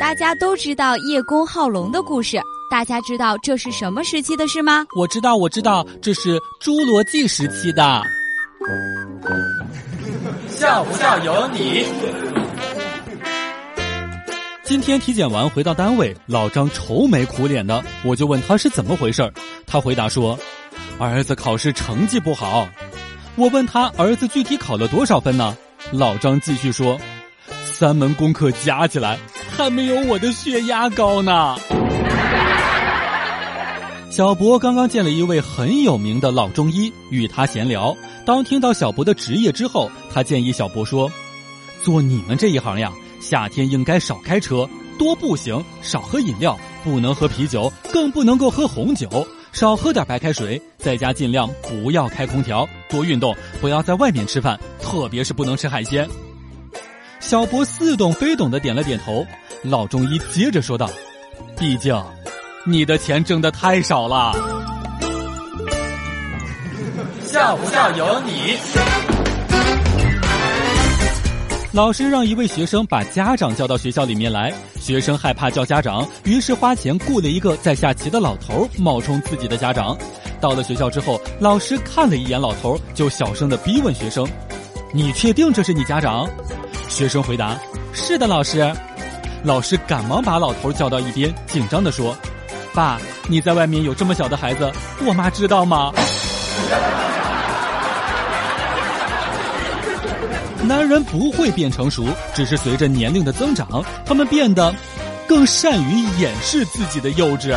大家都知道叶公好龙的故事，大家知道这是什么时期的事吗？我知道，我知道，这是侏罗纪时期的。笑不笑由你。今天体检完回到单位，老张愁眉苦脸的，我就问他是怎么回事他回答说：“儿子考试成绩不好。”我问他儿子具体考了多少分呢？老张继续说：“三门功课加起来还没有我的血压高呢。”小博刚刚见了一位很有名的老中医，与他闲聊。当听到小博的职业之后，他建议小博说：“做你们这一行呀，夏天应该少开车，多步行，少喝饮料，不能喝啤酒，更不能够喝红酒。”少喝点白开水，在家尽量不要开空调，多运动，不要在外面吃饭，特别是不能吃海鲜。小博似懂非懂的点了点头。老中医接着说道：“毕竟，你的钱挣的太少了。”笑不笑由你。老师让一位学生把家长叫到学校里面来，学生害怕叫家长，于是花钱雇了一个在下棋的老头冒充自己的家长。到了学校之后，老师看了一眼老头，就小声的逼问学生：“你确定这是你家长？”学生回答：“是的，老师。”老师赶忙把老头叫到一边，紧张的说：“爸，你在外面有这么小的孩子，我妈知道吗？”男人不会变成熟，只是随着年龄的增长，他们变得更善于掩饰自己的幼稚。